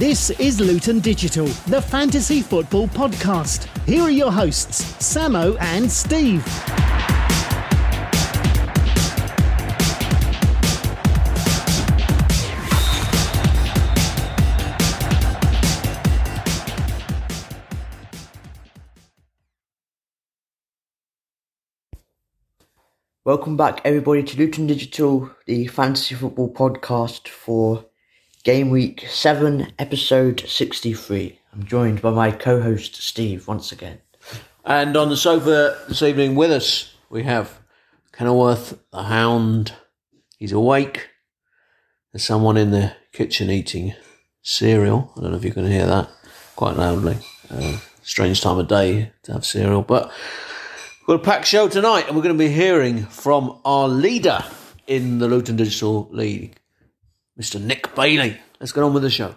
This is Luton Digital, the fantasy football podcast. Here are your hosts, Samo and Steve. Welcome back, everybody, to Luton Digital, the fantasy football podcast for game week 7, episode 63. I'm joined by my co host, Steve, once again. And on the sofa this evening with us, we have Kenilworth, the hound. He's awake. There's someone in the kitchen eating cereal. I don't know if you can hear that quite loudly. Uh, strange time of day to have cereal, but we've got a packed show tonight, and we're going to be hearing from our leader in the Luton Digital League, Mr. Nick Bailey. Let's get on with the show.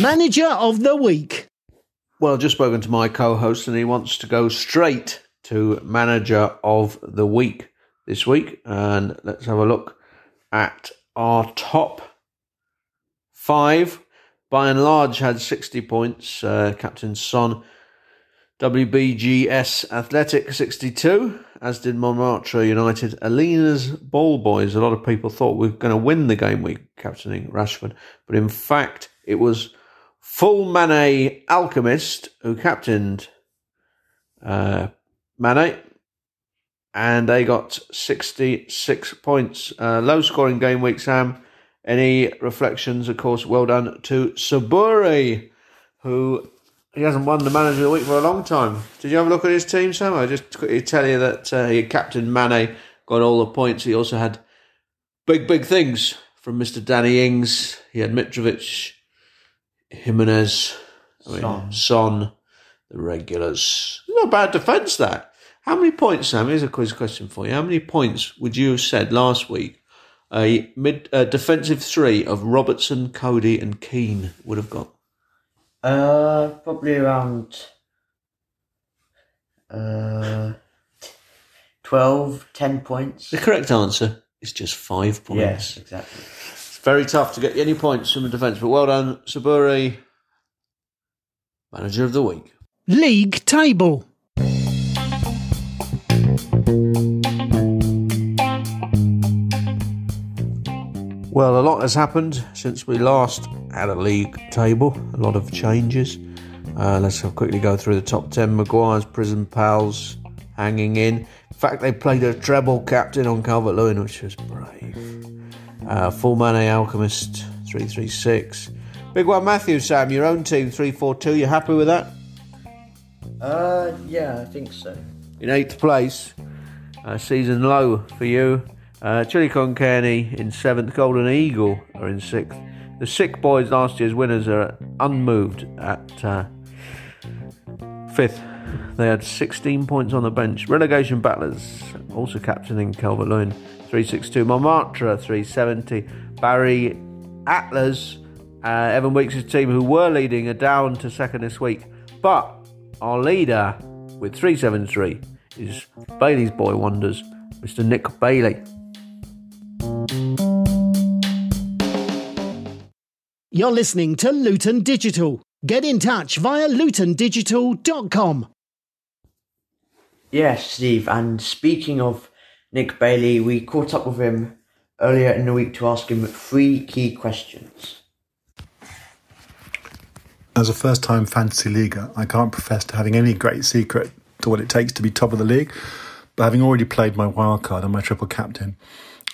Manager of the week. Well, I've just spoken to my co host, and he wants to go straight to manager of the week this week. And let's have a look at our top five. By and large, had 60 points. Uh, Captain Son, WBGS Athletic 62, as did Montmartre United. Alina's Ball Boys. A lot of people thought we were going to win the game week, captaining Rashford. But in fact, it was Full Mane Alchemist who captained uh, Mane. And they got 66 points. Uh, low scoring game week, Sam. Any reflections? Of course, well done to Saburi, who he hasn't won the manager of the week for a long time. Did you have a look at his team, Sam? I just quickly tell you that uh, he captain Mane got all the points. He also had big, big things from Mr. Danny Ings. He had Mitrovic, Jimenez, I mean, Son. Son, the regulars. Not bad defence, that. How many points, Sam? Here's a quiz question for you. How many points would you have said last week a mid uh, defensive three of Robertson, Coady, and Keane would have got? Uh, probably around uh, 12, 10 points. The correct answer is just five points. Yes, exactly. It's very tough to get any points from the defence, but well done, Saburi, manager of the week. League table. Well, a lot has happened since we last had a league table. A lot of changes. Uh, let's quickly go through the top 10. Maguire's Prison Pals hanging in. In fact, they played a treble captain on Calvert Lewin, which was brave. Uh, Full Mane Alchemist 336. Big one, Matthew, Sam, your own team 342. You happy with that? Uh, yeah, I think so. in eighth place. Uh, season low for you. Uh, Chili Con Kearney in seventh. Golden Eagle are in sixth. The Sick Boys, last year's winners, are unmoved at uh, fifth. They had 16 points on the bench. Relegation battlers, also captaining Calvert Lewin, 362. Montmartre, 370. Barry Atlas, uh, Evan Weeks' team, who were leading, are down to second this week. But our leader with 373 is Bailey's Boy Wonders, Mr. Nick Bailey. You're listening to Luton Digital. Get in touch via lutondigital.com. Yes, Steve. And speaking of Nick Bailey, we caught up with him earlier in the week to ask him three key questions. As a first time fantasy leaguer, I can't profess to having any great secret to what it takes to be top of the league, but having already played my wildcard and my triple captain,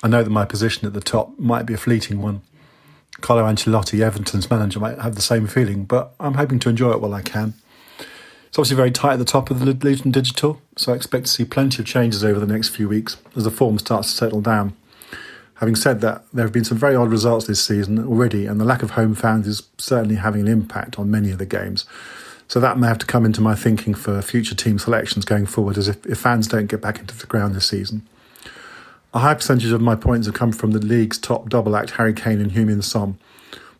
I know that my position at the top might be a fleeting one. Carlo Ancelotti, Everton's manager, might have the same feeling, but I'm hoping to enjoy it while I can. It's obviously very tight at the top of the Luton Digital, so I expect to see plenty of changes over the next few weeks as the form starts to settle down. Having said that, there have been some very odd results this season already, and the lack of home fans is certainly having an impact on many of the games. So that may have to come into my thinking for future team selections going forward, as if, if fans don't get back into the ground this season. A high percentage of my points have come from the league's top double act, Harry Kane and Heung-min Son.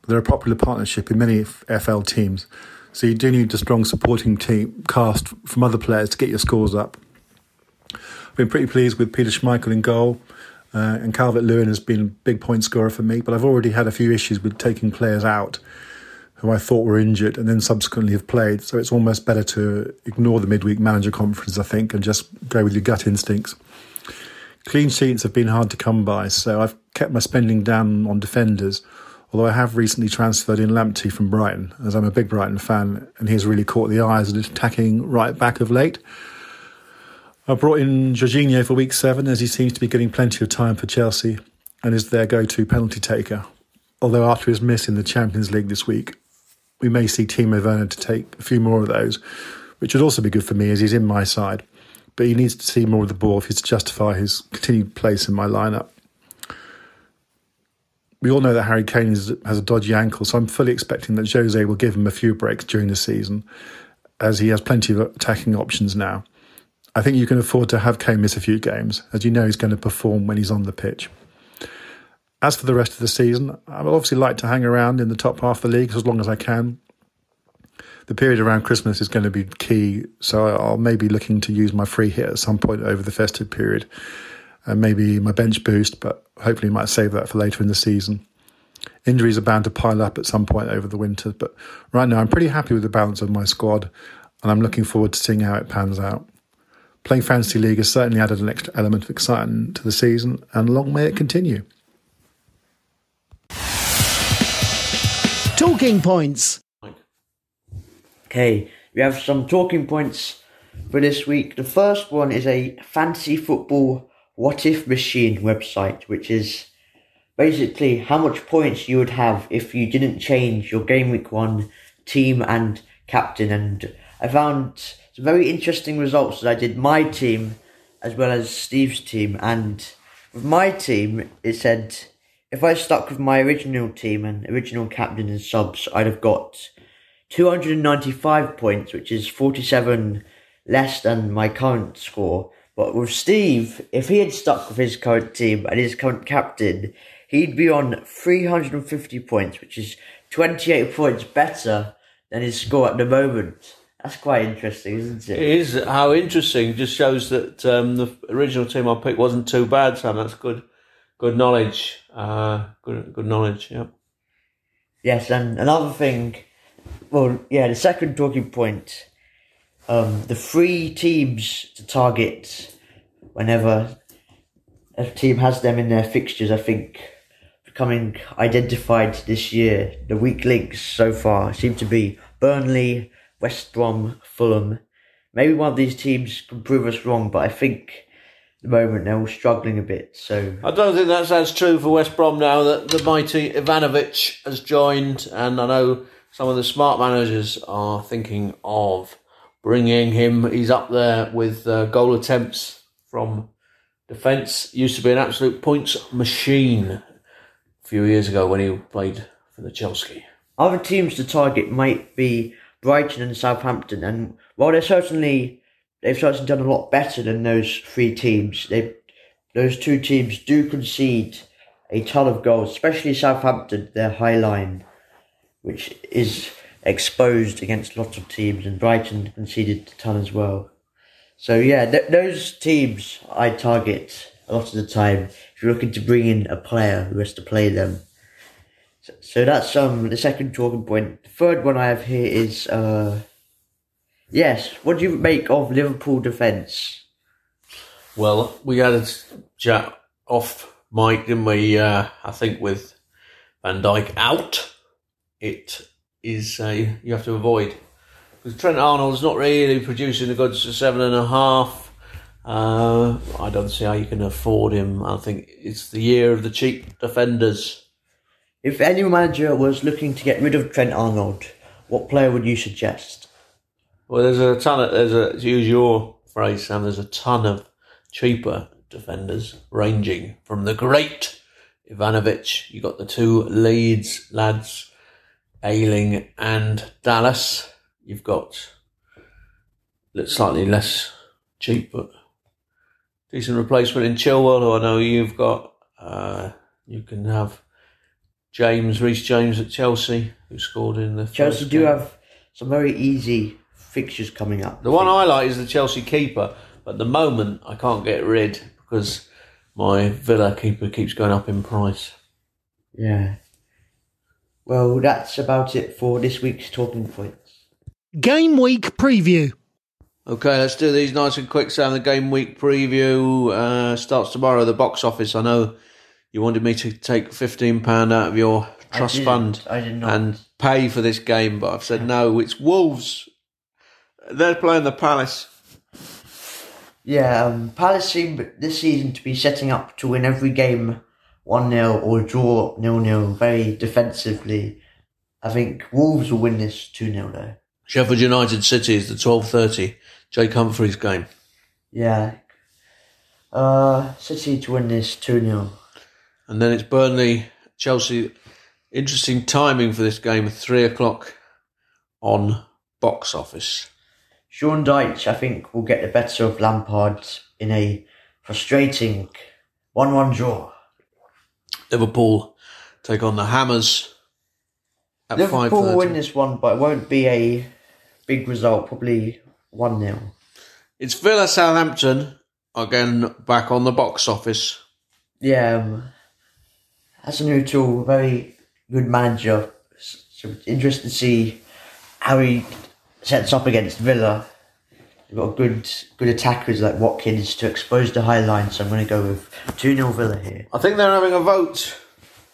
They're a popular partnership in many FL teams, so you do need a strong supporting team cast from other players to get your scores up. I've been pretty pleased with Peter Schmeichel in goal, Uh, and Calvert Lewin has been a big point scorer for me, but I've already had a few issues with taking players out who I thought were injured and then subsequently have played. So it's almost better to ignore the midweek manager conference, I think, and just go with your gut instincts. Clean sheets have been hard to come by, so I've kept my spending down on defenders. Although I have recently transferred in Lamptey from Brighton, as I'm a big Brighton fan, and he's really caught the eyes of the attacking right back of late. I brought in Jorginho for week seven, as he seems to be getting plenty of time for Chelsea and is their go to penalty taker. Although after his miss in the Champions League this week, we may see Timo Werner to take a few more of those, which would also be good for me as he's in my side. But he needs to see more of the ball if he's to justify his continued place in my lineup. We all know that Harry Kane is, has a dodgy ankle, so I'm fully expecting that Jose will give him a few breaks during the season, as he has plenty of attacking options now. I think you can afford to have Kane miss a few games, as you know he's going to perform when he's on the pitch. As for the rest of the season, I would obviously like to hang around in the top half of the league as long as I can. The period around Christmas is going to be key, so I'll maybe looking to use my free hit at some point over the festive period, and maybe my bench boost, but hopefully I might save that for later in the season. Injuries are bound to pile up at some point over the winter, but right now I'm pretty happy with the balance of my squad, and I'm looking forward to seeing how it pans out. Playing Fantasy League has certainly added an extra element of excitement to the season, and long may it continue. Talking points. Okay, we have some talking points for this week. The first one is a fantasy football what if machine website, which is basically how much points you would have if you didn't change your game week one team and captain. And I found some very interesting results that I did my team as well as Steve's team. And with my team, it said if I stuck with my original team and original captain and subs, I'd have got 295 points, which is 47 less than my current score. But with Steve, if he had stuck with his current team and his current captain, he'd be on 350 points, which is 28 points better than his score at the moment. That's quite interesting, isn't it? It is how interesting. Just shows that um, the original team I picked wasn't too bad, Sam. That's good, good knowledge. Uh, good, good knowledge. Yep. Yes, and another thing. Well, yeah, the second talking point. Um, the three teams to target whenever a team has them in their fixtures. I think becoming identified this year. The weak links so far seem to be Burnley, West Brom, Fulham. Maybe one of these teams can prove us wrong, but I think at the moment they're all struggling a bit. So I don't think that's as true for West Brom now that the mighty Ivanovic has joined, and I know some of the smart managers are thinking of bringing him. He's up there with uh, goal attempts from defence. Used to be an absolute points machine a few years ago when he played for the Chelsea. other teams to target might be Brighton and Southampton, and while they're certainly they've certainly done a lot better than those three teams, they those two teams do concede a ton of goals, especially Southampton, their high line, which is exposed against lots of teams, and Brighton conceded a ton as well. So yeah, th- those teams I target a lot of the time if you're looking to bring in a player who has to play them. So, so that's um the second talking point. The third one I have here is uh yes, what do you make of Liverpool defence? Well, we had a chat off Mike, didn't we? Uh, I think with Van Dijk out, it is uh, you have to avoid because Trent Arnold's not really producing the goods for seven and a half. Uh, I don't see how you can afford him. I think it's the year of the cheap defenders. If any manager was looking to get rid of Trent Arnold, what player would you suggest? Well, there's a ton of there's a to use your phrase, Sam. There's a ton of cheaper defenders ranging from the great Ivanovic. You got the two Leeds lads, Ayling and Dallas. You've got looks slightly less cheap but decent replacement in Chilwell. Who I know you've got. Uh, you can have James Reece James at Chelsea, who scored in the Chelsea do game. have some very easy fixtures coming up. The one I like is the Chelsea keeper, but at the moment I can't get rid because my Villa keeper keeps going up in price. Yeah. Well, that's about it for this week's talking points. Game week preview. Okay, let's do these nice and quick. Sam, the game week preview uh, starts tomorrow. The box office. I know you wanted me to take fifteen pound out of your trust didn't. fund I did not. and pay for this game, but I've said no. It's Wolves. They're playing the Palace. Yeah, um, Palace seem this season to be setting up to win every game 1 0 or draw 0 0 very defensively. I think Wolves will win this 2 0 though. Sheffield United City is the twelve thirty. Jake Humphreys game. Yeah. Uh, City to win this 2 0. And then it's Burnley, Chelsea. Interesting timing for this game, three o'clock on box office. Sean Dyche, I think, will get the better of Lampard in a frustrating 1 1 draw. Liverpool take on the Hammers at five Liverpool will win this one, but it won't be a big result, probably 1 0. It's Villa Southampton again back on the box office. Yeah, um, Hasenhüttl, very good manager. So it's interesting to see how he sets up against Villa. They've got good good attackers like Watkins to expose the high line, so I'm going to go with 2 0 Villa here. I think they're having a vote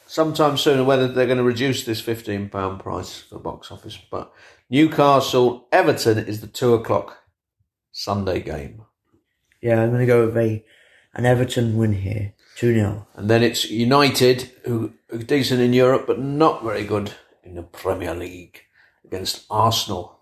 sometime soon whether they're going to reduce this fifteen pound price for box office. But Newcastle Everton is the two o'clock Sunday game. Yeah, I'm going to go with a an Everton win here, 2 0. And then it's United, who are decent in Europe but not very good in the Premier League, against Arsenal.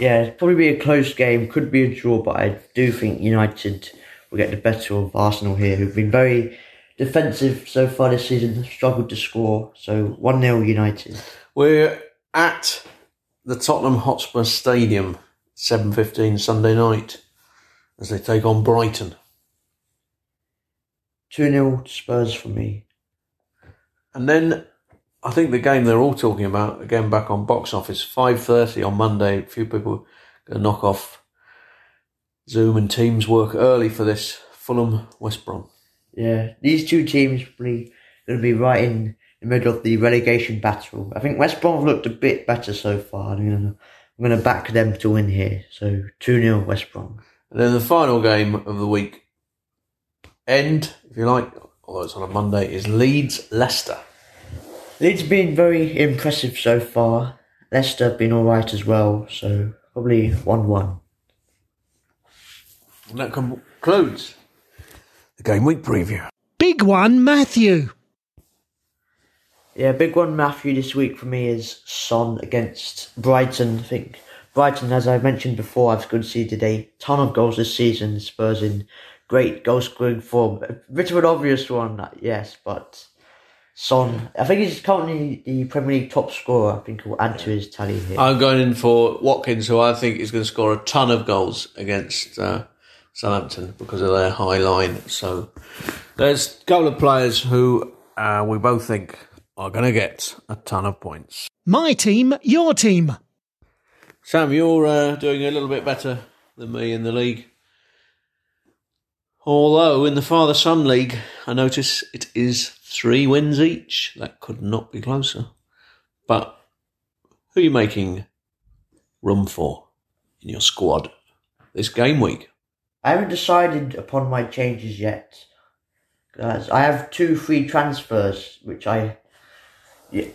Yeah, it'll probably be a close game, could be a draw, but I do think United will get the better of Arsenal here, who've been very defensive so far this season, struggled to score. So 1 0 United. We're at the Tottenham Hotspur Stadium, seven fifteen Sunday night, as they take on Brighton. 2 0 Spurs for me. And then I think the game they're all talking about again back on box office five thirty on Monday. A few people to knock off Zoom and Teams work early for this Fulham West Brom. Yeah, these two teams probably going to be right in the middle of the relegation battle. I think West Brom have looked a bit better so far. I'm going to, I'm going to back them to win here. So 2 0 West Brom. And then the final game of the week end, if you like, although it's on a Monday, is Leeds Leicester. Leeds have been very impressive so far. Leicester have been alright as well. So probably 1 1. And that concludes the game week preview. Big one, Matthew. Yeah, big one, Matthew, this week for me is Son against Brighton. I think Brighton, as I mentioned before, have conceded a ton of goals this season. Spurs in great goal scoring form. A bit of an obvious one, yes, but Son, I think he's currently the Premier League top scorer. I think he'll add to his tally here. I'm going in for Watkins, who I think is going to score a ton of goals against uh, Southampton because of their high line. So there's a couple of players who uh, we both think are going to get a ton of points. My team, your team. Sam, you're uh, doing a little bit better than me in the league. Although in the Father Son League, I notice it is three wins each. That could not be closer. But who are you making room for in your squad this game week? I haven't decided upon my changes yet. Guys, I have two free transfers, which I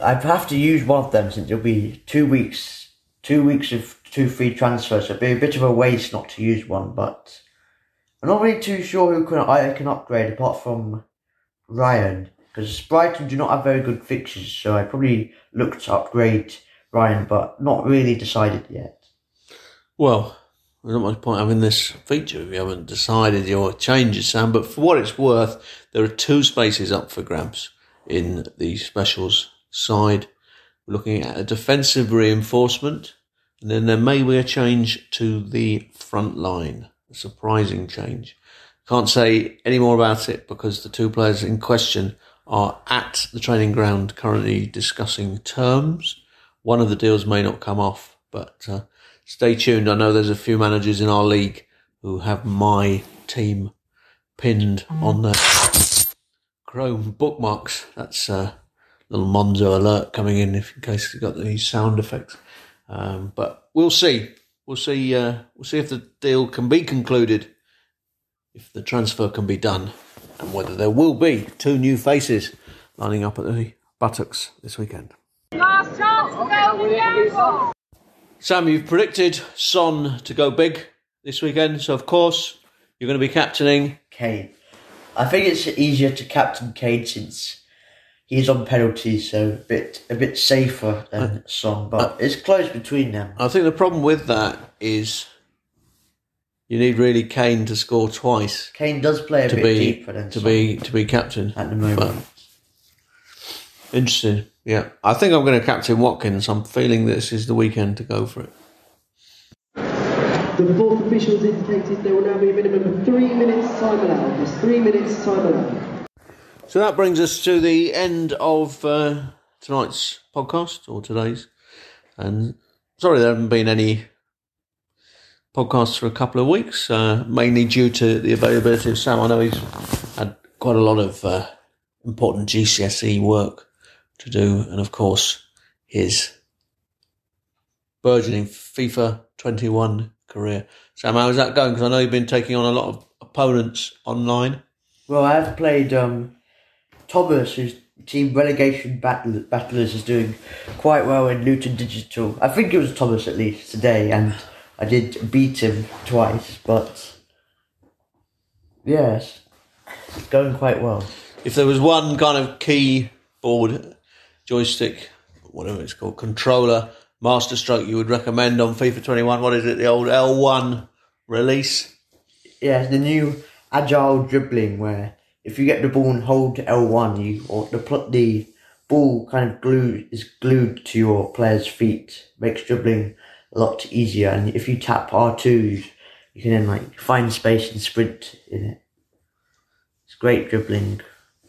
I have to use one of them since it'll be two weeks, two weeks of two free transfers. It'll be a bit of a waste not to use one, but I'm not really too sure who can I can upgrade apart from Ryan because Brighton do not have very good fixtures. So I probably look to upgrade Ryan, but not really decided yet. Well, there's not much point having this feature if you haven't decided your changes, Sam. But for what it's worth, there are two spaces up for grabs in the specials side. We're looking at a defensive reinforcement, and then there may be a change to the front line, a surprising change. Can't say any more about it because the two players in question are at the training ground currently discussing terms. One of the deals may not come off, but uh, stay tuned. I know there's a few managers in our league who have my team pinned on the Chrome bookmarks. That's a little Monzo alert coming in if in case you've got these sound effects. Um, but we'll see. We'll see. Uh, we'll see if the deal can be concluded, if the transfer can be done, and whether there will be two new faces lining up at the Buttocks this weekend. Last chance go with Sam, you've predicted Son to go big this weekend, so of course you're going to be captaining. Kane. I think it's easier to captain Kane since he's on penalties, so a bit a bit safer than uh, Son. Uh, but it's close between them. I think the problem with that is you need really Kane to score twice Kane does play a to bit be deeper than to Son be to be captain. at the moment. Interesting. Yeah, I think I'm going to captain Watkins. I'm feeling this is the weekend to go for it. The fourth officials indicated there will now be a minimum of three minutes time allowed. There's three minutes time allowed. So that brings us to the end of uh, tonight's podcast or today's. And sorry, there haven't been any podcasts for a couple of weeks, uh, mainly due to the availability of Sam. I know he's had quite a lot of uh, important GCSE work to do, and of course, his burgeoning FIFA 21 career. Sam, how's that going? Because I know you've been taking on a lot of opponents online. Well, I've played um, Thomas, whose team relegation battle, battlers is doing quite well in Luton Digital. I think it was Thomas at least today, and I did beat him twice. But yes, it's going quite well. if there was one kind of keyboard, joystick, whatever it's called, controller, master stroke you would recommend on FIFA 21, what is it, the old L1 release? Yeah, the new agile dribbling where if you get the ball and hold L1, you or the the ball kind of glue is glued to your player's feet, makes dribbling a lot easier. And if you tap R2, you, you can then like find space and sprint in it. It's a great dribbling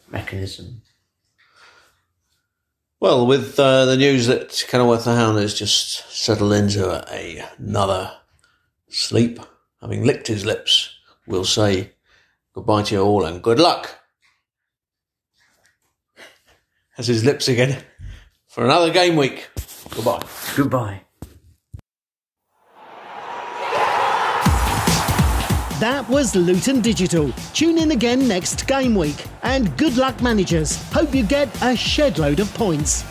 mechanism. Well, with uh, the news that Kenilworth the Hound has just settled into a, another sleep, having licked his lips, we'll say goodbye to you all and good luck. Has his lips again for another game week. Goodbye. Goodbye. That was Luton Digital. Tune in again next game week. And good luck, managers. Hope you get a shed load of points.